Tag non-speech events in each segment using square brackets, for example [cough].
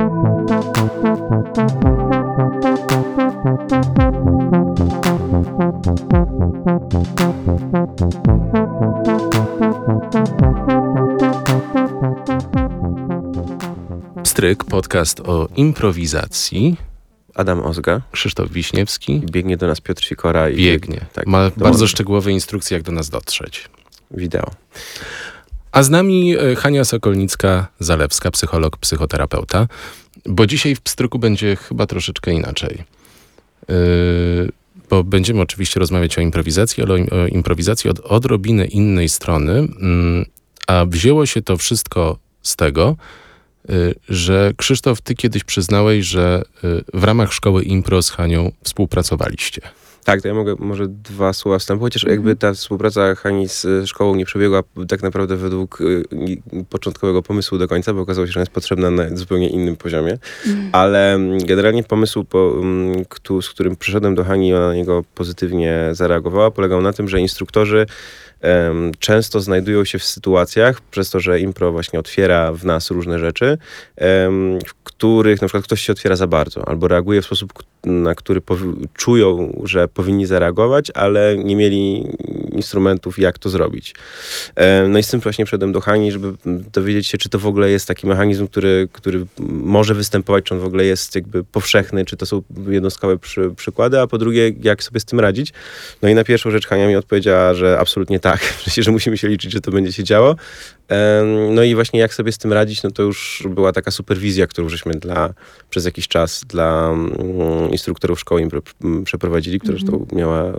Stryk, podcast o improwizacji. Adam Ozga. Krzysztof Wiśniewski. Biegnie do nas Piotr Sikora. I Biegnie. Tak, Ma bardzo szczegółowe instrukcje, jak do nas dotrzeć. Wideo. A z nami e, Hania Sokolnicka-Zalewska, psycholog, psychoterapeuta, bo dzisiaj w Pstryku będzie chyba troszeczkę inaczej. Yy, bo będziemy oczywiście rozmawiać o improwizacji, ale o, improwizacji od odrobinę innej strony, yy, a wzięło się to wszystko z tego, yy, że Krzysztof, ty kiedyś przyznałeś, że w ramach szkoły impro z Hanią współpracowaliście. Tak, to ja mogę może dwa słowa wstępu, chociaż mm -hmm. jakby ta współpraca Hani z szkołą nie przebiegła tak naprawdę według y, początkowego pomysłu do końca, bo okazało się, że ona jest potrzebna na zupełnie innym poziomie, mm. ale generalnie pomysł, po, m, kto, z którym przyszedłem do Hani, ona na niego pozytywnie zareagowała, polegał na tym, że instruktorzy często znajdują się w sytuacjach, przez to, że impro właśnie otwiera w nas różne rzeczy, w których na przykład ktoś się otwiera za bardzo, albo reaguje w sposób, na który czują, że powinni zareagować, ale nie mieli instrumentów, jak to zrobić. No i z tym właśnie wszedłem do Hani, żeby dowiedzieć się, czy to w ogóle jest taki mechanizm, który, który może występować, czy on w ogóle jest jakby powszechny, czy to są jednostkowe przy, przykłady, a po drugie, jak sobie z tym radzić. No i na pierwszą rzecz Hania mi odpowiedziała, że absolutnie tak, [laughs] że musimy się liczyć, że to będzie się działo. No i właśnie jak sobie z tym radzić, no to już była taka superwizja, którą żeśmy dla, przez jakiś czas dla mm, instruktorów szkoły przeprowadzili, która mm -hmm. zresztą miała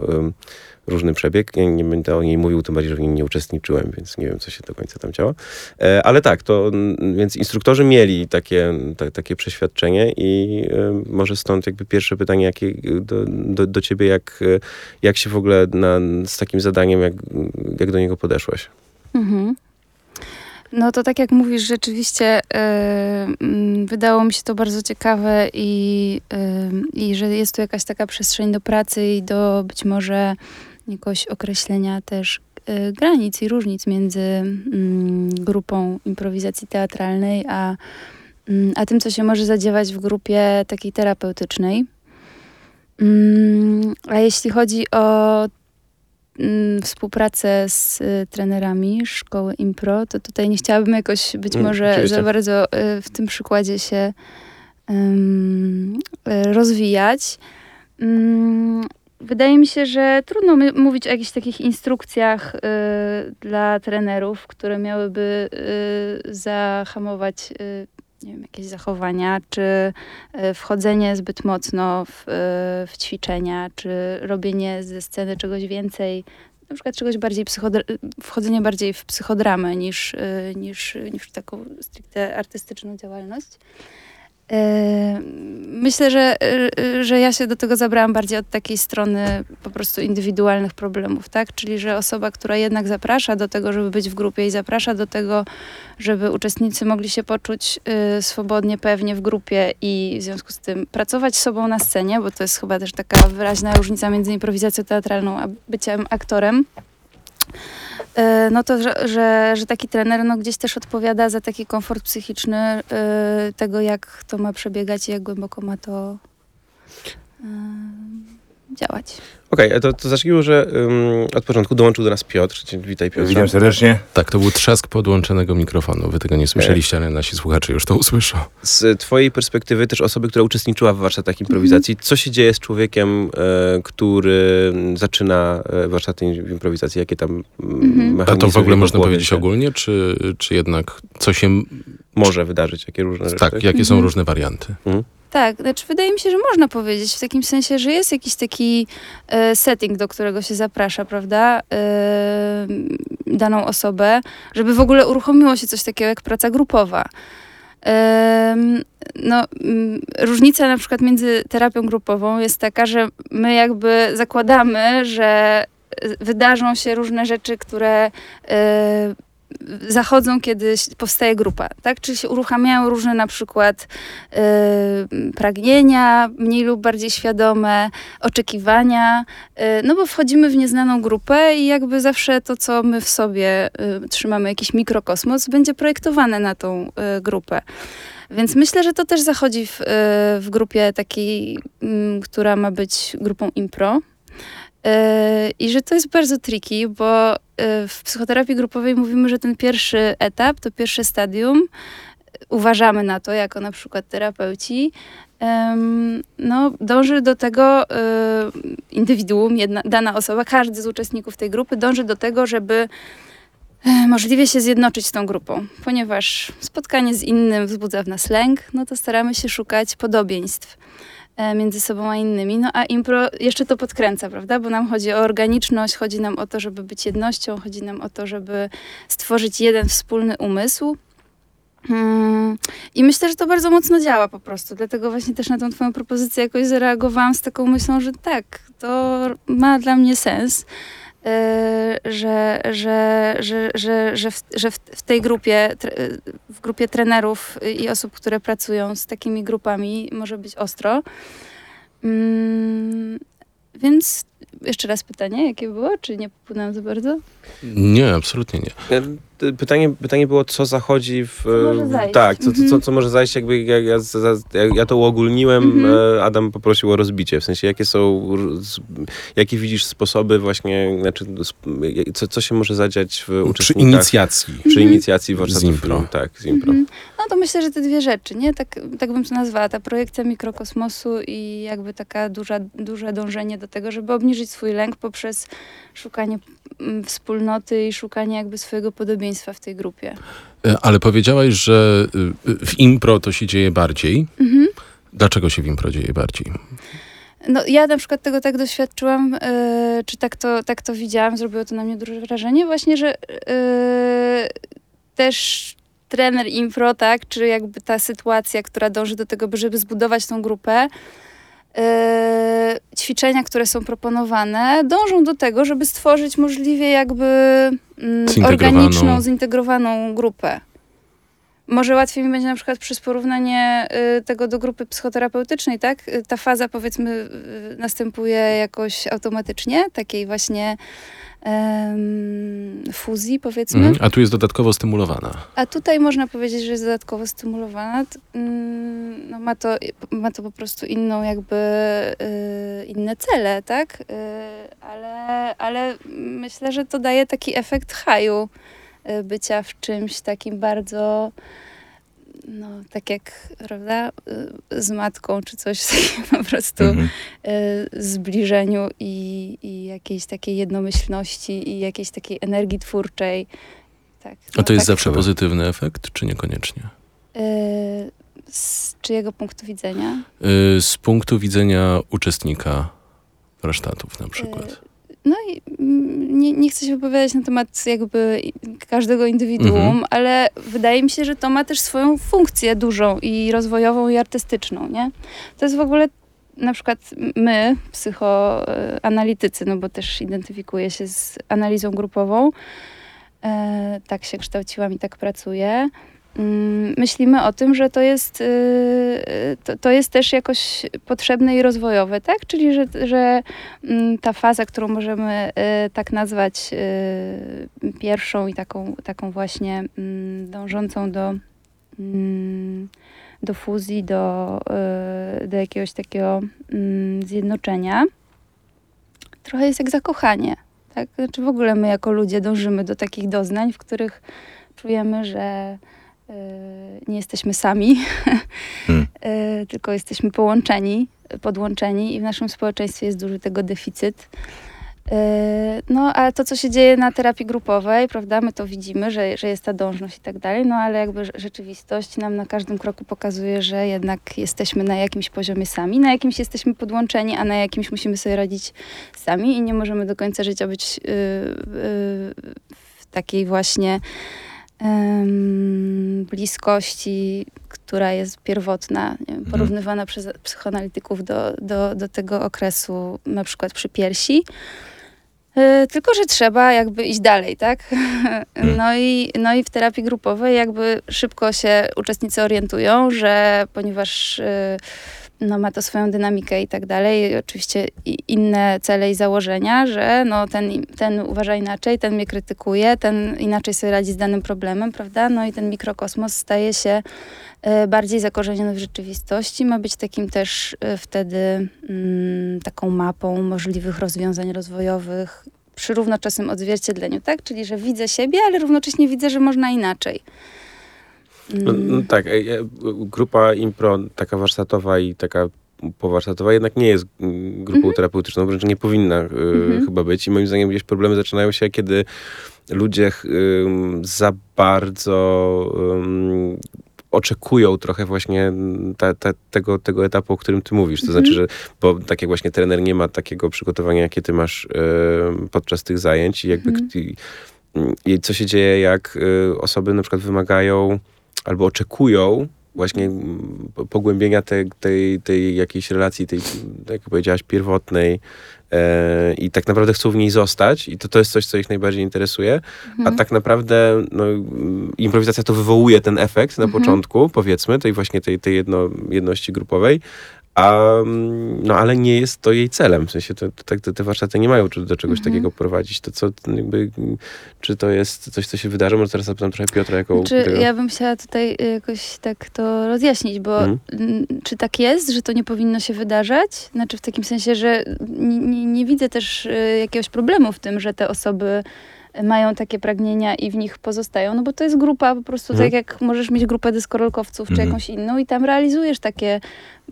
różny przebieg. Ja nie będę o niej mówił, tym bardziej, że w niej nie uczestniczyłem, więc nie wiem, co się do końca tam działo. E, ale tak, to więc instruktorzy mieli takie, ta, takie przeświadczenie i może stąd jakby pierwsze pytanie jakie, do, do, do ciebie, jak, jak się w ogóle na, z takim zadaniem, jak, jak do niego podeszłaś? Mhm. No to tak jak mówisz, rzeczywiście yy, wydało mi się to bardzo ciekawe i, yy, i że jest tu jakaś taka przestrzeń do pracy i do być może jakoś określenia też y, granic i różnic między mm, grupą improwizacji teatralnej, a, mm, a tym, co się może zadziewać w grupie takiej terapeutycznej. A jeśli chodzi o współpracę z y, trenerami szkoły impro, to tutaj nie chciałabym jakoś być może za bardzo y, w tym przykładzie się rozwijać. Wydaje mi się, że trudno mówić o jakichś takich instrukcjach y, dla trenerów, które miałyby y, zahamować y, nie wiem, jakieś zachowania, czy y, wchodzenie zbyt mocno w, y, w, ćwiczenia, czy robienie ze sceny czegoś więcej, na przykład czegoś bardziej wchodzenie bardziej w psychodramę niż, y, niż, niż w taką stricte artystyczną działalność. Myślę, że, y, że ja się do tego zabrałam bardziej od takiej strony po prostu indywidualnych problemów, tak? Czyli, że osoba, która jednak zaprasza do tego, żeby być w grupie i zaprasza do tego, żeby uczestnicy mogli się poczuć y, swobodnie, pewnie w grupie i w związku z tym pracować sobą na scenie, bo to jest chyba też taka wyraźna różnica między improwizacją teatralną a byciem aktorem. E, no to, że, że, że, taki trener no, gdzieś też odpowiada za taki komfort psychiczny e, tego, jak to ma przebiegać i jak głęboko ma to e, działać. Okej, okay, to, to zacznijmy, że um, od początku dołączył do nas Piotr. Witaj Piotr. Witam serdecznie. Tak, to był trzask podłączonego mikrofonu. Wy tego nie słyszeliście, ale nasi słuchacze już to usłyszą. Z twojej perspektywy też osoby, która uczestniczyła w warsztatach improwizacji, -hmm. co się dzieje z człowiekiem, e, który zaczyna e, warsztaty improwizacji? Jakie tam mm -hmm. A to w ogóle można powiedzieć się? ogólnie, czy, czy jednak co się... Może wydarzyć, jakie różne rzeczy? Tak, jakie są mhm. różne warianty. Mhm. Tak, znaczy wydaje mi się, że można powiedzieć w takim sensie, że jest jakiś taki e, setting, do którego się zaprasza, prawda, e, daną osobę, żeby w ogóle uruchomiło się coś takiego jak praca grupowa. No, różnica na przykład między terapią grupową jest taka, że my jakby zakładamy, że wydarzą się różne rzeczy, które e, zachodzą, kiedy powstaje grupa, tak? Czyli się uruchamiają różne na przykład yy, pragnienia, mniej lub bardziej świadome, oczekiwania, yy, no bo wchodzimy w nieznaną grupę i jakby zawsze to, co my w sobie yy, trzymamy, jakiś mikrokosmos, będzie projektowane na tą y, grupę. Więc myślę, że to też zachodzi w, y, w grupie takiej, mm, która ma być grupą impro. Y, I że to jest bardzo tricky, bo y, w psychoterapii grupowej mówimy, że ten pierwszy etap, to pierwsze stadium, uważamy na to, jako na przykład terapeuci, no, dąży do tego y, indywiduum, jedna, dana osoba, każdy z uczestników tej grupy dąży do tego, żeby e, możliwie się zjednoczyć z tą grupą, ponieważ spotkanie z innym wzbudza w nas lęk, no to staramy się szukać podobieństw między sobą a innymi. No a impro jeszcze to podkręca, prawda? Bo nam chodzi o organiczność, chodzi nam o to, żeby być jednością, chodzi nam o to, żeby stworzyć jeden wspólny umysł. Mm, I myślę, że to bardzo mocno działa po prostu. Dlatego właśnie też na tą twoją propozycję jakoś zareagowałam z taką myślą, że tak, to ma dla mnie sens. Yy, Że, że, że, że, że, w, że w, tej grupie, yy, w grupie trenerów i osób, które pracują z takimi grupami, może być ostro. Mm, Więc jeszcze raz pytanie, jakie było? Czy nie popłynęłam za bardzo? Nie, absolutnie nie. Pytanie, pytanie było, co zachodzi w... Co może zajść. Tak, co, co, co, Mhm. co może zajść, jakby ja, ja, ja, ja to uogólniłem, Mhm. e, Adam poprosił o rozbicie, w sensie jakie są, jakie widzisz sposoby właśnie, znaczy, co, co się może zadziać w Przy uczestnikach inicjacji. przy inicjacji warsztatów Z impro. Tak, z impro. Mhm. No to myślę, że te dwie rzeczy, nie? Tak, tak bym to nazwała, ta projekcja mikrokosmosu i jakby taka duża, duże dążenie do tego, żeby obniżyć swój lęk poprzez szukanie mm, wspólnoty i szukanie jakby swojego podobieństwa w tej grupie. E, Ale powiedziałaś, że y, w impro to się dzieje bardziej. Mhm. Dlaczego się w impro dzieje bardziej? No ja na przykład tego tak doświadczyłam, yy, czy tak to, tak to widziałam, zrobiło to na mnie duże wrażenie, właśnie, że yy, też trener impro, tak, czy jakby ta sytuacja, która dąży do tego, by- żeby zbudować tą grupę, ćwiczenia, które są proponowane, dążą do tego, żeby stworzyć możliwie jakby mm, Zintegrowaną. organiczną, zintegrowaną grupę. Może łatwiej mi będzie na przykład przez porównanie y, tego do grupy psychoterapeutycznej, tak? Y, Ta faza powiedzmy y, następuje jakoś automatycznie, takiej właśnie fuzji powiedzmy. Mhm. A tu jest dodatkowo stymulowana. A tutaj można powiedzieć, że jest dodatkowo stymulowana. Mm, No ma, to, ma to po prostu inną jakby inne cele, tak? Ale, ale myślę, że to daje taki efekt haju bycia w czymś takim bardzo no tak jak, prawda, y, z matką czy coś takiego po prostu Mhm. y, zbliżeniu i, i jakiejś takiej jednomyślności i jakiejś takiej energii twórczej. Tak, A no to jest tak, zawsze pozytywny efekt, czy niekoniecznie? y, z czyjego punktu widzenia? Y, Z punktu widzenia uczestnika warsztatów na przykład. No i mm, nie, nie chcę się wypowiadać na temat jakby każdego indywiduum, Mhm. ale wydaje mi się, że to ma też swoją funkcję dużą i rozwojową i artystyczną, nie? To jest w ogóle na przykład my, psychoanalitycy, no bo też identyfikuję się z analizą grupową, e, tak się kształciłam i tak pracuję. Mm, Myślimy o tym, że to jest, y, to, to jest też jakoś potrzebne i rozwojowe, tak? Czyli, że, że mm, ta faza, którą możemy y, tak nazwać y, pierwszą i taką, taką właśnie mm, dążącą do, do fuzji, do, y, do jakiegoś takiego zjednoczenia, trochę jest jak zakochanie. Tak? Znaczy w ogóle my jako ludzie dążymy do takich doznań, w których czujemy, że y, nie jesteśmy sami, [laughs] Hmm. y, tylko jesteśmy połączeni, podłączeni i w naszym społeczeństwie jest duży tego deficyt. Y, No, a to, co się dzieje na terapii grupowej, prawda, my to widzimy, że, że jest ta dążność i tak dalej, no ale jakby rze- rzeczywistość nam na każdym kroku pokazuje, że jednak jesteśmy na jakimś poziomie sami, na jakimś jesteśmy podłączeni, a na jakimś musimy sobie radzić sami i nie możemy do końca życia być y, y, w takiej właśnie bliskości, która jest pierwotna, Mhm. porównywana przez psychoanalityków do, do, do tego okresu, na przykład przy piersi. E, Tylko, że trzeba jakby iść dalej, tak? [laughs] No i, no i w terapii grupowej jakby szybko się uczestnicy orientują, że ponieważ e, no, ma to swoją dynamikę i tak dalej. Oczywiście inne cele i założenia, że no, ten, ten uważa inaczej, ten mnie krytykuje, ten inaczej sobie radzi z danym problemem, prawda? No i ten mikrokosmos staje się e, bardziej zakorzeniony w rzeczywistości. Ma być takim też e, wtedy mm, taką mapą możliwych rozwiązań rozwojowych przy równoczesnym odzwierciedleniu, tak? Czyli, że widzę siebie, ale równocześnie widzę, że można inaczej. No, Mm. no tak, e, e, grupa impro, taka warsztatowa i taka powarsztatowa jednak nie jest mm, grupą Mhm. terapeutyczną, wręcz nie powinna e, chyba być. I moim zdaniem gdzieś problemy zaczynają się, kiedy ludzie ym, za bardzo ym, oczekują trochę właśnie mm, ta, ta, tego, tego etapu, o którym ty mówisz. To Mhm. znaczy, że bo tak jak właśnie trener nie ma takiego przygotowania, jakie ty masz podczas tych zajęć i jakby Mhm. k- i, i co się dzieje, jak y, osoby na przykład wymagają albo oczekują właśnie mm, po- pogłębienia tej, tej, tej jakiejś relacji, tej, tak jak powiedziałaś, pierwotnej e, i tak naprawdę chcą w niej zostać i to, to jest coś, co ich najbardziej interesuje, a tak naprawdę no, mm, improwizacja to wywołuje ten efekt na Mhm. początku, powiedzmy, tej właśnie tej, tej jedno, jedności grupowej, a, mm, no, ale nie jest to jej celem. W sensie to, to, tak- te, te warsztaty nie mają do czegoś Mhm. takiego prowadzić. To co, jakby, czy to jest coś, co się wydarzy? Może teraz zapytam trochę Piotra, jaką... Czy tego- ja bym chciała tutaj jakoś tak to rozjaśnić, bo Mhm. czy tak jest, że to nie powinno się wydarzać? Znaczy w takim sensie, że nie, nie, nie widzę też y, jakiegoś problemu w tym, że te osoby mają takie pragnienia i w nich pozostają, no bo to jest grupa po prostu, Mhm. tak jak możesz mieć grupę deskorolkowców czy Mhm. jakąś inną i tam realizujesz takie,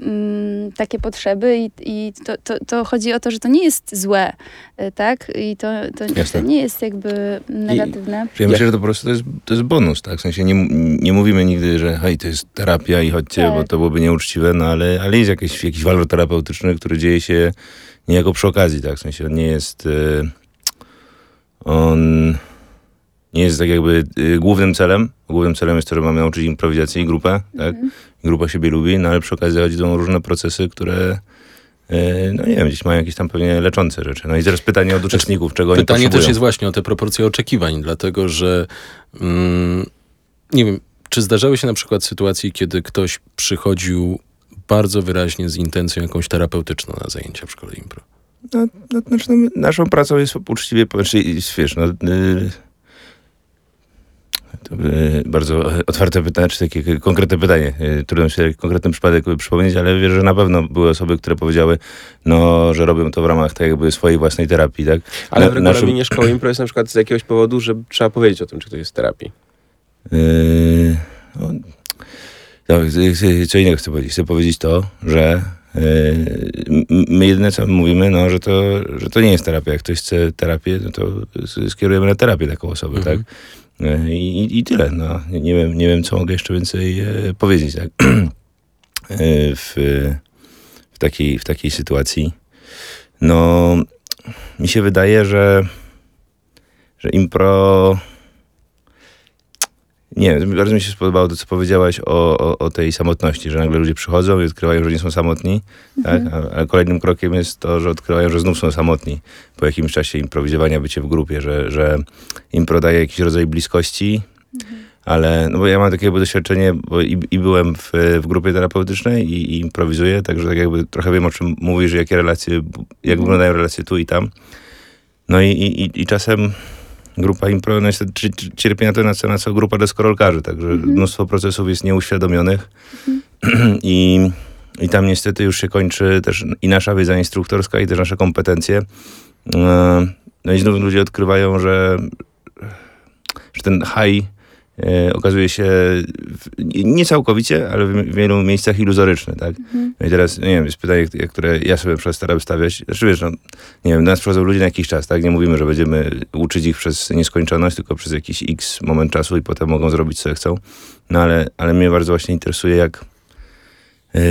mm, takie potrzeby i, i to, to, to chodzi o to, że to nie jest złe, y, tak? I to, to, to nie jest jakby negatywne. Ja myślę, że to po prostu to jest, to jest bonus, tak? W sensie nie, nie mówimy nigdy, że hej, to jest terapia i chodźcie, Tak. bo to byłoby nieuczciwe, no ale, ale jest jakiś, jakiś walor terapeutyczny, który dzieje się niejako przy okazji, tak? W sensie on nie jest... y, on nie jest tak jakby y, głównym celem. Głównym celem jest to, że mamy nauczyć improwizacji i grupę, tak? Mhm. Grupa siebie lubi, no ale przy okazji zachodzą różne procesy, które... y, No nie wiem, gdzieś mają jakieś tam pewnie leczące rzeczy. No i teraz pytanie od uczestników, czego oni Pytanie też jest właśnie o te proporcje oczekiwań, dlatego że mm, nie wiem, czy zdarzały się na przykład sytuacje, kiedy ktoś przychodził bardzo wyraźnie z intencją jakąś terapeutyczną na zajęcia w szkole impro? No, no, znaczy, no, naszą pracą jest uczciwie, znaczy, wiesz, no, y, to, y, bardzo otwarte pytanie, czy takie konkretne pytanie. Y, trudno sobie konkretny przypadek przypomnieć, ale wierzę, że na pewno były osoby, które powiedziały, no, że robią to w ramach tak jakby swojej własnej terapii, tak? Ale Na- w regulaminie szkoły impro jest na przykład z jakiegoś powodu, że trzeba powiedzieć o tym, czy ktoś jest w terapii. Yy, no, co innego chcę powiedzieć. Chcę powiedzieć to, że yy, my jedyne co mówimy, no, że to, że to nie jest terapia. Jak ktoś chce terapię, no to skierujemy na terapię taką osobę, Mhm. tak? Yy, I, I tyle. No. Nie, nie, wiem, nie wiem, co mogę jeszcze więcej e, powiedzieć, tak? [clears throat] Yy, w, w, takiej, w takiej sytuacji. No, mi się wydaje, że, że impro nie, bardzo mi się spodobało to, co powiedziałaś o, o, o tej samotności, że nagle ludzie przychodzą i odkrywają, że nie są samotni, tak? a, kolejnym krokiem jest to, że odkrywają, że znów są samotni po jakimś czasie improwizowania, bycie w grupie, że, że impro daje jakiś rodzaj bliskości, ale, no bo ja mam takie doświadczenie, bo i, i byłem w, w grupie terapeutycznej i, i improwizuję, także tak jakby trochę wiem, o czym mówisz, jakie relacje, jak wyglądają relacje tu i tam. No i, i- i czasem grupa impro, niestety czy- czy- cierpi na to na co, na co grupa deskorolkarzy, także mnóstwo procesów jest nieuświadomionych. [clears throat] I, i tam niestety już się kończy też i nasza wiedza instruktorska i też nasze kompetencje. E, No i znów ludzie odkrywają, że, że ten high okazuje się nie całkowicie, ale w, wielu miejscach iluzoryczny, tak? No i teraz, nie wiem, jest pytanie, które ja sobie przez staram stawiać. Znaczy wiesz, no, nie wiem, nas przychodzą ludzie na jakiś czas, tak? Nie mówimy, że będziemy uczyć ich przez nieskończoność, tylko przez jakiś x moment czasu i potem mogą zrobić, co chcą. No ale, ale mnie bardzo właśnie interesuje, jak, yy,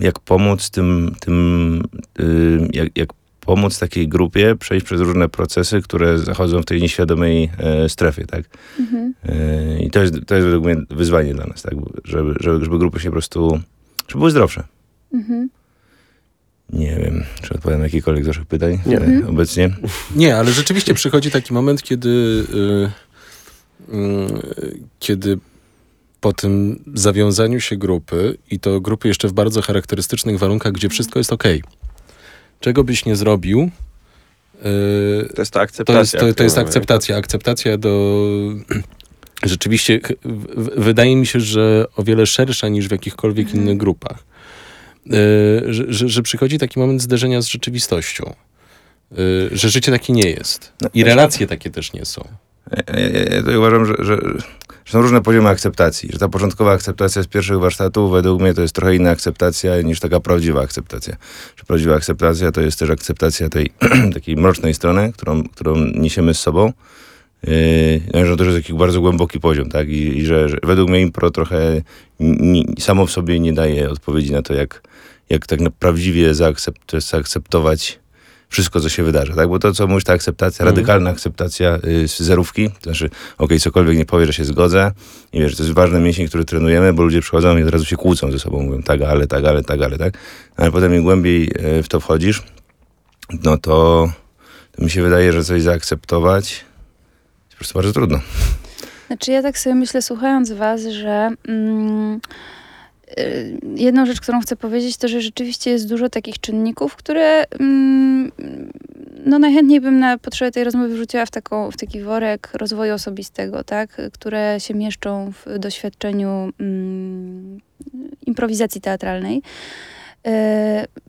jak pomóc tym, tym yy, jak, jak pomóc takiej grupie przejść przez różne procesy, które zachodzą w tej nieświadomej e, strefie, tak? Mhm. E, I to jest, to jest według mnie wyzwanie dla nas, tak? Żeby, żeby, żeby grupy się po prostu, żeby były zdrowsze. Mhm. Nie wiem, czy odpowiadam na jakiekolwiek z waszych pytań Nie. e, obecnie. Nie, ale rzeczywiście przychodzi taki moment, kiedy, y, y, kiedy po tym zawiązaniu się grupy i to grupy jeszcze w bardzo charakterystycznych warunkach, gdzie wszystko jest ok. Czego byś nie zrobił, yy, To jest ta to akceptacja. jest, to, to jest akceptacja. Akceptacja do. [clears throat] Rzeczywiście, w- wydaje mi się, że o wiele szersza niż w jakichkolwiek innych grupach. Yy, że, że, że przychodzi taki moment zderzenia z rzeczywistością. Yy, że życie takie nie jest. No, I ja- relacje takie też nie są. Ja, ja, ja uważam, że, że, że są różne poziomy akceptacji. Że ta początkowa akceptacja z pierwszych warsztatów, według mnie, to jest trochę inna akceptacja niż taka prawdziwa akceptacja. Że prawdziwa akceptacja to jest też akceptacja tej [clears throat] takiej mrocznej strony, którą, którą niesiemy z sobą. Yy, no, że to jest taki bardzo głęboki poziom, tak? I, i że, że według mnie impro trochę ni, samo w sobie nie daje odpowiedzi na to, jak, jak tak prawdziwie zaakcept, zaakceptować wszystko, co się wydarza, tak? Bo to, co mówisz, ta akceptacja, Mhm. radykalna akceptacja y, z zerówki, to znaczy, okej, cokolwiek nie powie, że się zgodzę i wiesz, to jest ważny mięsień, który trenujemy, bo ludzie przychodzą i od razu się kłócą ze sobą, mówią tak, ale, tak, ale, tak, ale, tak. Ale potem im głębiej y, w to wchodzisz, no to, to mi się wydaje, że coś zaakceptować jest po prostu bardzo trudno. Znaczy ja tak sobie myślę, słuchając was, że mm, jedną rzecz, którą chcę powiedzieć, to, że rzeczywiście jest dużo takich czynników, które mm, no najchętniej bym na potrzeby tej rozmowy wrzuciła w, taką, w taki worek rozwoju osobistego, tak? które się mieszczą w doświadczeniu mm, improwizacji teatralnej. Y,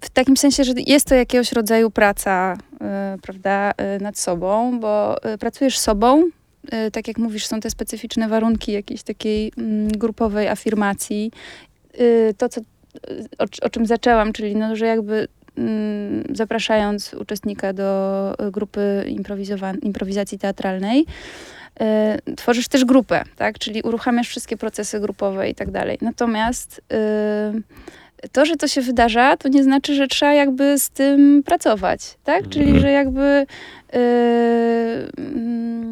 W takim sensie, że jest to jakiegoś rodzaju praca, y, prawda, y, nad sobą, bo y, pracujesz sobą, y, tak jak mówisz, są te specyficzne warunki jakiejś takiej mm, grupowej afirmacji. Y, To, co, y, o, o czym zaczęłam, czyli no, że jakby mm, zapraszając uczestnika do y, grupy improwizacji teatralnej, y, tworzysz też grupę, tak? Czyli uruchamiasz wszystkie procesy grupowe i tak dalej. Natomiast y, to, że to się wydarza, to nie znaczy, że trzeba jakby z tym pracować, tak? Czyli, Mhm. że jakby y, mm,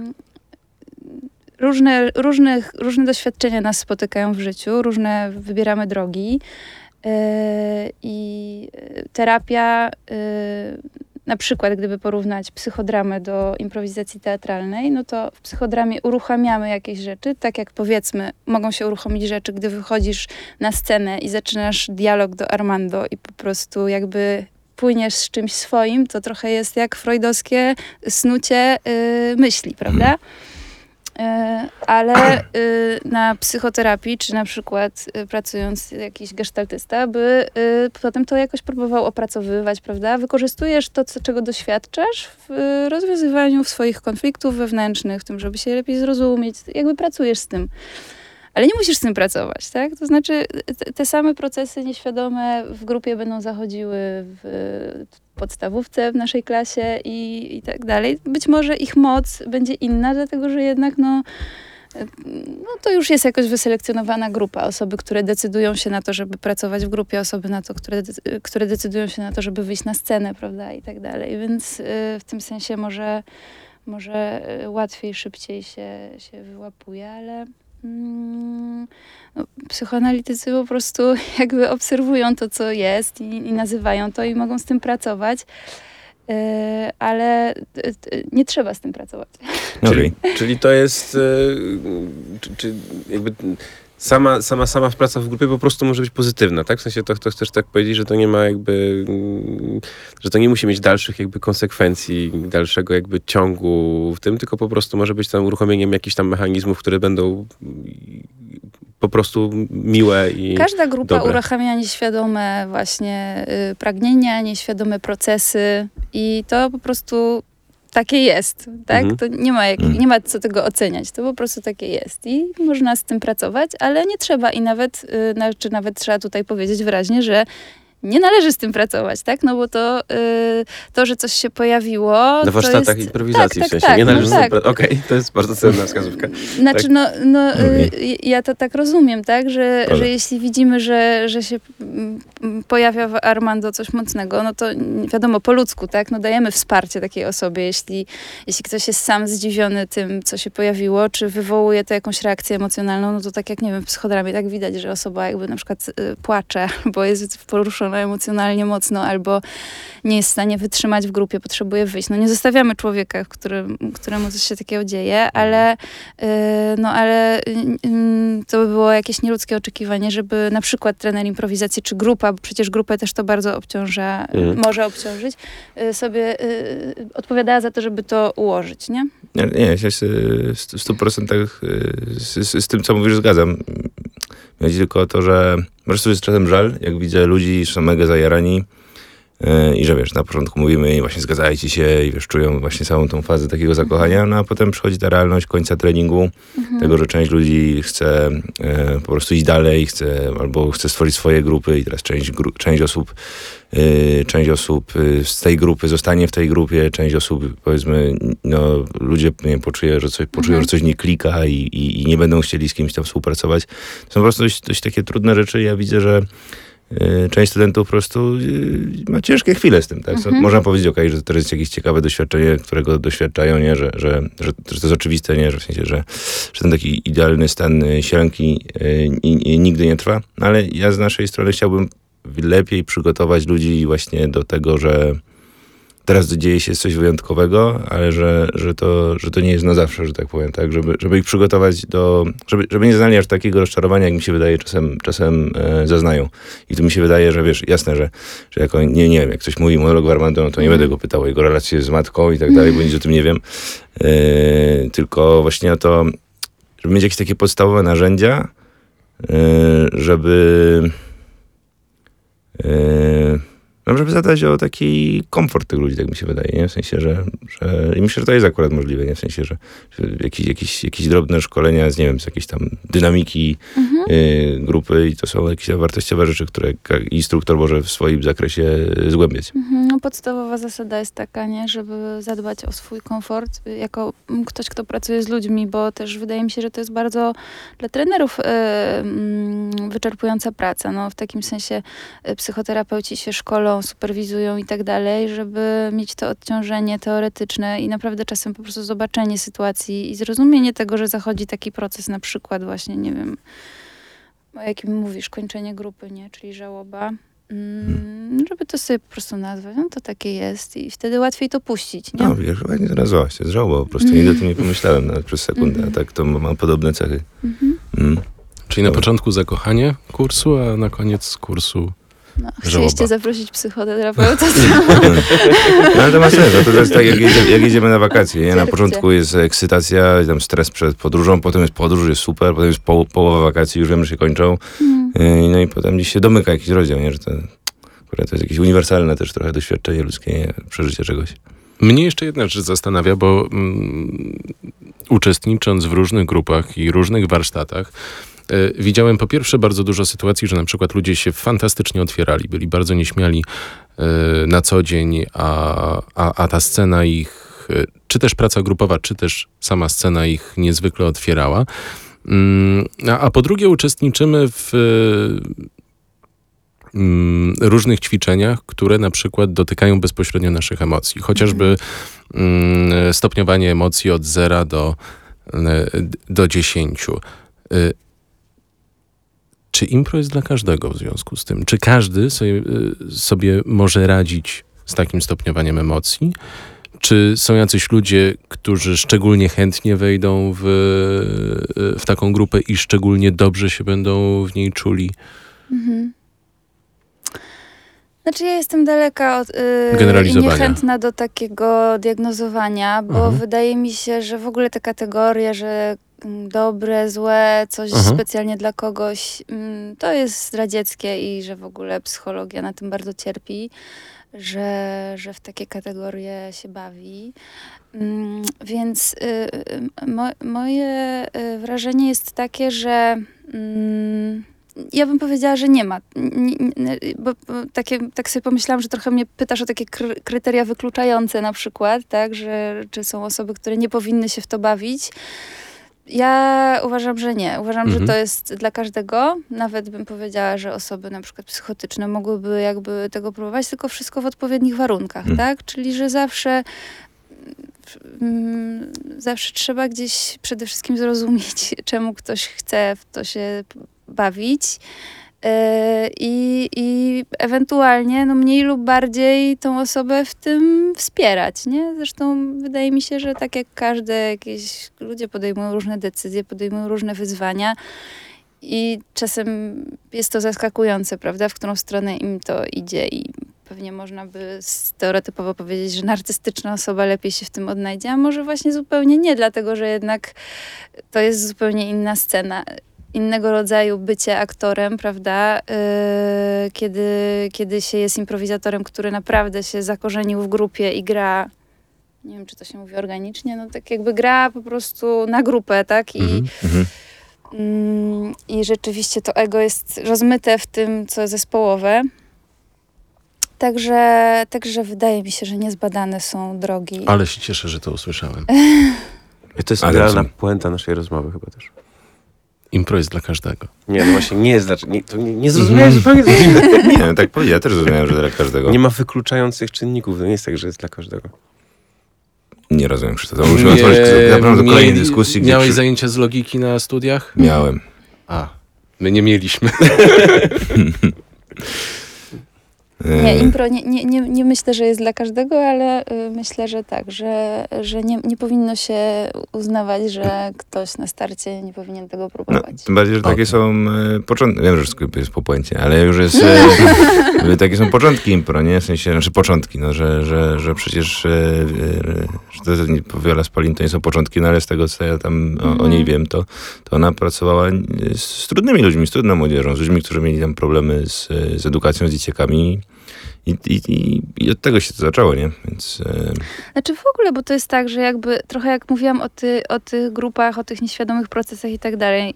różne, różnych, różne doświadczenia nas spotykają w życiu, różne wybieramy drogi y, i terapia, y, na przykład gdyby porównać psychodramę do improwizacji teatralnej, no to w psychodramie uruchamiamy jakieś rzeczy, tak jak powiedzmy, mogą się uruchomić rzeczy, gdy wychodzisz na scenę i zaczynasz dialog do Armando i po prostu jakby płyniesz z czymś swoim, to trochę jest jak freudowskie snucie y, myśli, prawda? Y, ale y, na psychoterapii, czy na przykład y, pracując jakiś gestaltysta, by y, potem to jakoś próbował opracowywać, prawda? Wykorzystujesz to, co, czego doświadczasz w rozwiązywaniu swoich konfliktów wewnętrznych, w tym, żeby się lepiej zrozumieć, jakby pracujesz z tym. Ale nie musisz z tym pracować, tak? To znaczy, te same procesy nieświadome w grupie będą zachodziły w podstawówce w naszej klasie i, i tak dalej. Być może ich moc będzie inna, dlatego że jednak no, no to już jest jakoś wyselekcjonowana grupa. Osoby, które decydują się na to, żeby pracować w grupie, osoby na to, które, które decydują się na to, żeby wyjść na scenę, prawda, i tak dalej. Więc y, w tym sensie może, może y, łatwiej, szybciej się, się wyłapuje, ale no, psychoanalitycy po prostu [laughs] jakby obserwują to, co jest i, i nazywają to i mogą z tym pracować. Y, ale y, y, nie trzeba z tym pracować. Okej. Czyli to jest, e, czy, czy jakby sama, sama, sama praca w grupie po prostu może być pozytywna, tak? W sensie to, to chcesz tak powiedzieć, że to nie ma jakby, mm, że to nie musi mieć dalszych jakby konsekwencji, dalszego jakby ciągu w tym, tylko po prostu może być tam uruchomieniem jakichś tam mechanizmów, które będą po prostu miłe i Każda grupa dobre. uruchamia nieświadome właśnie y, pragnienia, nieświadome procesy i to po prostu takie jest, tak? Mhm. To nie ma, jak, Mhm. nie ma co tego oceniać, to po prostu takie jest i można z tym pracować, ale nie trzeba i nawet, y, nawet trzeba tutaj powiedzieć wyraźnie, że nie należy z tym pracować, tak? No bo to, y, to że coś się pojawiło, na warsztatach jest, improwizacji tak, w sensie. tak, nie no należy z tym tak. Okej, to jest bardzo cenna wskazówka. Znaczy, Tak. no, no Okej. y, ja to tak rozumiem, tak, że, że jeśli widzimy, że, że się mm, pojawia w Armando coś mocnego, no to wiadomo, po ludzku, tak, no dajemy wsparcie takiej osobie, jeśli, jeśli ktoś jest sam zdziwiony tym, co się pojawiło, czy wywołuje to jakąś reakcję emocjonalną, no to tak jak, nie wiem, w psychodramie tak widać, że osoba jakby na przykład y, płacze, [laughs] bo jest poruszona emocjonalnie mocno albo nie jest w stanie wytrzymać w grupie, potrzebuje wyjść. No nie zostawiamy człowieka, którym, któremu coś się takiego dzieje, ale, yy, no, ale yy, to by było jakieś nieludzkie oczekiwanie, żeby na przykład trener improwizacji czy grupa, bo przecież grupę też to bardzo obciąża, Mhm. może obciążyć, yy, sobie odpowiadała za to, żeby to ułożyć, nie? Nie, nie ja się w stu- w stu procentach y, z, z, z tym, co mówisz, zgadzam. Chodzi tylko o to, że po prostu jest czasem żal, jak widzę ludzi, są mega zajarani i że wiesz, na początku mówimy i właśnie zgadzajcie się i wiesz, czują właśnie całą tą fazę takiego zakochania, no a potem przychodzi ta realność końca treningu, tego, że część ludzi chce e, po prostu iść dalej, chce albo chce stworzyć swoje grupy i teraz część, gru, część osób e, część osób e, z tej grupy zostanie w tej grupie, część osób powiedzmy, no ludzie nie wiem, poczuje, że coś, poczują, Mhm. że coś nie klika i, i, i nie będą chcieli z kimś tam współpracować. To są po prostu dość, dość takie trudne rzeczy. Ja widzę, że e, część studentów po prostu e, ma ciężkie chwile z tym, tak? Mhm. Można powiedzieć, okej, że to jest jakieś ciekawe doświadczenie, którego doświadczają, nie? Że, że, że, to jest oczywiste, nie? Że w sensie, że, że ten taki idealny stan e, sielanki ni- nigdy nie trwa. No, ale ja z naszej strony chciałbym lepiej przygotować ludzi właśnie do tego, że teraz dzieje się coś wyjątkowego, ale że, że, to, że to nie jest na zawsze, że tak powiem, tak? Żeby, żeby ich przygotować do... Żeby, żeby nie znali aż takiego rozczarowania, jak mi się wydaje, czasem, czasem e, zaznają. I tu mi się wydaje, że wiesz, jasne, że, że jako, nie, nie wiem, jak ktoś mówi monolog Armando, no to nie będę go pytał o jego relacje z matką i tak dalej, bo nic o tym nie wiem. E, tylko właśnie o to, żeby mieć jakieś takie podstawowe narzędzia, e, żeby no, żeby zadać o taki komfort tych ludzi, tak mi się wydaje, nie? W sensie, że, że i myślę, że to jest akurat możliwe, nie? W sensie, że, że jakieś, jakieś, jakieś drobne szkolenia z, nie wiem, z jakiejś tam dynamiki Mhm. yy, grupy i to są jakieś wartościowe rzeczy, które instruktor może w swoim zakresie zgłębiać. Mhm, No, podstawowa zasada jest taka, nie, żeby zadbać o swój komfort y, jako ktoś, kto pracuje z ludźmi, bo też wydaje mi się, że to jest bardzo dla trenerów y, mm, wyczerpująca praca. No, w takim sensie y, psychoterapeuci się szkolą, superwizują i tak dalej, żeby mieć to odciążenie teoretyczne i naprawdę czasem po prostu zobaczenie sytuacji i zrozumienie tego, że zachodzi taki proces, na przykład właśnie, nie wiem, o jakim mówisz, kończenie grupy, nie, czyli żałoba. Mm, żeby to sobie po prostu nazwać, no to takie jest i wtedy łatwiej to puścić, nie? No, wiesz, chyba nie nazwałaś się, żałoba, po prostu nigdy o tym nie pomyślałem nawet przez sekundę, a Mhm. tak to ma podobne cechy. Mhm. Mm. Czyli na początku zakochanie kursu, a na koniec kursu No, chcieliście zaprosić psychoterapeutę, [laughs] No ale to ma sens, no to jest tak jak, [laughs] jedzie, jak jedziemy na wakacje, nie? Na początku jest ekscytacja, tam stres przed podróżą, potem jest podróż, jest super, potem jest po, połowa wakacji, już wiemy, że się kończą, Mm. No i potem gdzieś się domyka jakiś rozdział, nie? Że to, akurat to jest jakieś uniwersalne też trochę doświadczenie ludzkie, nie? przeżycie czegoś. Mnie jeszcze jedna rzecz zastanawia, bo mm, uczestnicząc w różnych grupach i różnych warsztatach, widziałem po pierwsze bardzo dużo sytuacji, że na przykład ludzie się fantastycznie otwierali, byli bardzo nieśmiali e, na co dzień, a, a, a ta scena ich, e, czy też praca grupowa, czy też sama scena ich niezwykle otwierała. Mm, A, a po drugie uczestniczymy w mm, różnych ćwiczeniach, które na przykład dotykają bezpośrednio naszych emocji. Chociażby mm, stopniowanie emocji od 0 do, e, do 10. Czy impro jest dla każdego w związku z tym? Czy każdy sobie, y, sobie może radzić z takim stopniowaniem emocji? Czy są jacyś ludzie, którzy szczególnie chętnie wejdą w, y, w taką grupę i szczególnie dobrze się będą w niej czuli? Mhm. Znaczy ja jestem daleka od yy, niechętna do takiego diagnozowania, bo Mhm. wydaje mi się, że w ogóle te kategorie, że dobre, złe, coś Mhm. specjalnie dla kogoś, mm, to jest zdradzieckie i że w ogóle psychologia na tym bardzo cierpi, że, że w takie kategorie się bawi. Mm, Więc y, y, mo, moje y, wrażenie jest takie, że mm, ja bym powiedziała, że nie ma. Bo, bo takie, tak sobie pomyślałam, że trochę mnie pytasz o takie kry, kryteria wykluczające na przykład, tak, że czy są osoby, które nie powinny się w to bawić. Ja uważam, że nie. Uważam, Mhm. że to jest dla każdego. Nawet bym powiedziała, że osoby na przykład psychotyczne mogłyby jakby tego próbować, tylko wszystko w odpowiednich warunkach, Mhm. tak? Czyli, że zawsze mm, zawsze trzeba gdzieś przede wszystkim zrozumieć, [laughs] czemu ktoś chce w to się bawić. I, I ewentualnie no mniej lub bardziej tą osobę w tym wspierać, nie? Zresztą wydaje mi się, że tak jak każde jakieś ludzie podejmują różne decyzje, podejmują różne wyzwania i czasem jest to zaskakujące, prawda, w którą stronę im to idzie i pewnie można by stereotypowo powiedzieć, że narcystyczna osoba lepiej się w tym odnajdzie, a może właśnie zupełnie nie, dlatego że jednak to jest zupełnie inna scena innego rodzaju bycie aktorem, prawda? Yy, kiedy, kiedy się jest improwizatorem, który naprawdę się zakorzenił w grupie i gra, nie wiem, czy to się mówi organicznie, no tak jakby gra po prostu na grupę, tak? I, Mhm. Mhm. mm, i rzeczywiście to ego jest rozmyte w tym, co zespołowe. Także, także wydaje mi się, że niezbadane są drogi. Ale się cieszę, że to usłyszałem. [laughs] I to jest idealna puenta naszej rozmowy chyba też. Impro jest dla każdego. Nie, no właśnie nie jest dlaczego. Nie, to nie, nie zrozumiałeś zupełnie. [laughs] Nie, no tak powiedziałem, ja też zrozumiałem, że dla każdego. Nie ma wykluczających czynników. To nie jest tak, że jest dla każdego. Nie rozumiem, Krzysztof. To musimy otworzyć naprawdę do kolejnej mieli- dyskusji, Miałeś przy... zajęcia z logiki na studiach? Miałem. A, my nie mieliśmy. [laughs] Nie, E, impro nie, nie, nie, nie myślę, że jest dla każdego, ale y, myślę, że tak, że, że nie, nie powinno się uznawać, że ktoś na starcie nie powinien tego No, próbować. tym bardziej, że takie Okej. są e, początki. Wiem, że wszystko jest po puencie, ale już jest. E, [laughs] takie są początki impro, nie? W sensie, znaczy początki, no, że, że, że przecież. E, e, że to, Viola Spalin to nie są początki, no ale z tego, co ja tam o, o Mhm. niej wiem, to, to ona pracowała e, z, z trudnymi ludźmi, z trudną młodzieżą, z ludźmi, którzy mieli tam problemy z, e, z edukacją, z dzieciakami. I, i, i, od tego się to zaczęło, nie? Więc. E, Znaczy w ogóle, bo to jest tak, że jakby trochę jak mówiłam o, ty, o tych grupach, o tych nieświadomych procesach i tak dalej.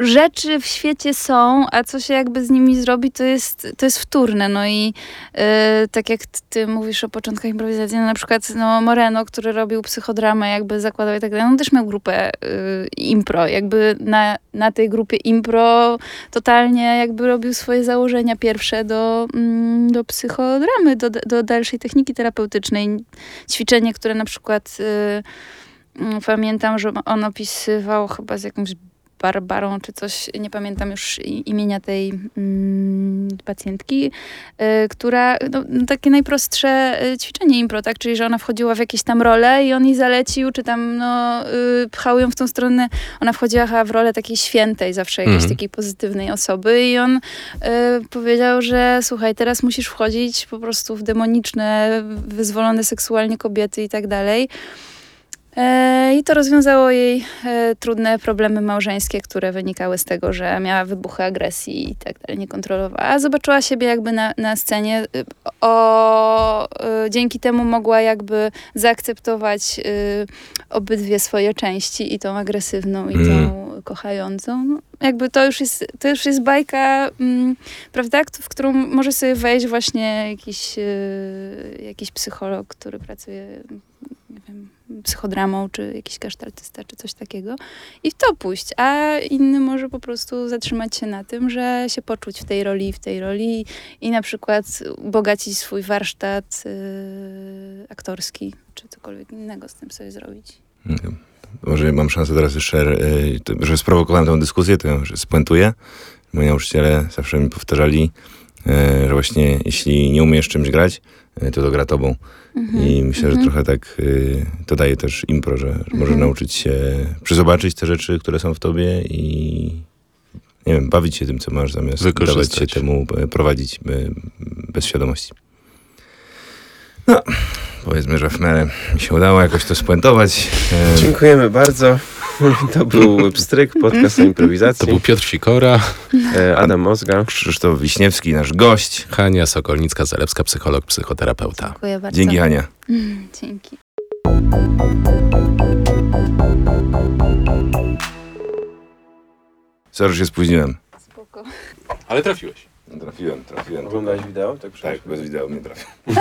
Rzeczy w świecie są, a co się jakby z nimi zrobi, to jest, to jest wtórne. No i e, tak jak ty, mówisz o początkach improwizacji, no na przykład no Moreno, który robił psychodramę, jakby zakładał i tak dalej, on też miał grupę y, impro. Jakby na, na tej grupie impro totalnie jakby robił swoje założenia pierwsze do, mm, do psychodramy, do, do dalszej techniki terapeutycznej. Ćwiczenie, które na przykład y, mm, pamiętam, że on opisywał chyba z jakąś Barbarą czy coś, nie pamiętam już imienia tej mm, pacjentki, y, która, no, no, takie najprostsze y, ćwiczenie impro, tak, czyli że ona wchodziła w jakieś tam role i on jej zalecił, czy tam no, y, pchał ją w tą stronę, ona wchodziła chyba w rolę takiej świętej zawsze, jakiejś Mhm. takiej pozytywnej osoby i on y, powiedział, że słuchaj, teraz musisz wchodzić po prostu w demoniczne, wyzwolone seksualnie kobiety i tak dalej. E, I to rozwiązało jej e, trudne problemy małżeńskie, które wynikały z tego, że miała wybuchy agresji i tak dalej, nie kontrolowała. Zobaczyła siebie jakby na, na scenie. y, O, y, dzięki temu mogła jakby zaakceptować y, obydwie swoje części, i tą agresywną, i tą kochającą. No, jakby to już jest, to już jest bajka, mm, prawda, w którą może sobie wejść właśnie jakiś, jakiś psycholog, który pracuje, nie wiem, psychodramą, czy jakiś kasztaltysta, czy coś takiego i w to pójść, a inny może po prostu zatrzymać się na tym, że się poczuć w tej roli w tej roli i na przykład bogacić swój warsztat y, aktorski, czy cokolwiek innego z tym sobie zrobić. Może mam szansę teraz jeszcze, e, to- że sprowokowałem tę dyskusję, to ją spuentuję. Moi nauczyciele zawsze mi powtarzali, e, że właśnie jeśli nie umiesz czymś grać, e, to to gra tobą. I myślę, że Mhm. trochę tak y, to daje też impro, że, że możesz Mhm. nauczyć się przyzobaczyć te rzeczy, które są w tobie i nie wiem, bawić się tym, co masz, zamiast dawać się temu e, prowadzić e, bez świadomości. No, powiedzmy, że w miarę mi się udało jakoś to spuentować. E, Dziękujemy bardzo. [laughs] To był Pstryk, podcast o To improwizacji. był Piotr Sikora, E, Adam Mozga. Krzysztof Wiśniewski, nasz gość. Hania Sokolnicka-Zalewska, psycholog, psychoterapeuta. Dziękuję bardzo. Dzięki Hania. [laughs] Dzięki. Sorry, że się spóźniłem. Spoko. Ale trafiłeś. Trafiłem, trafiłem. Oglądałeś wideo? Tak, Tak, bez wideo mnie trafił. [laughs]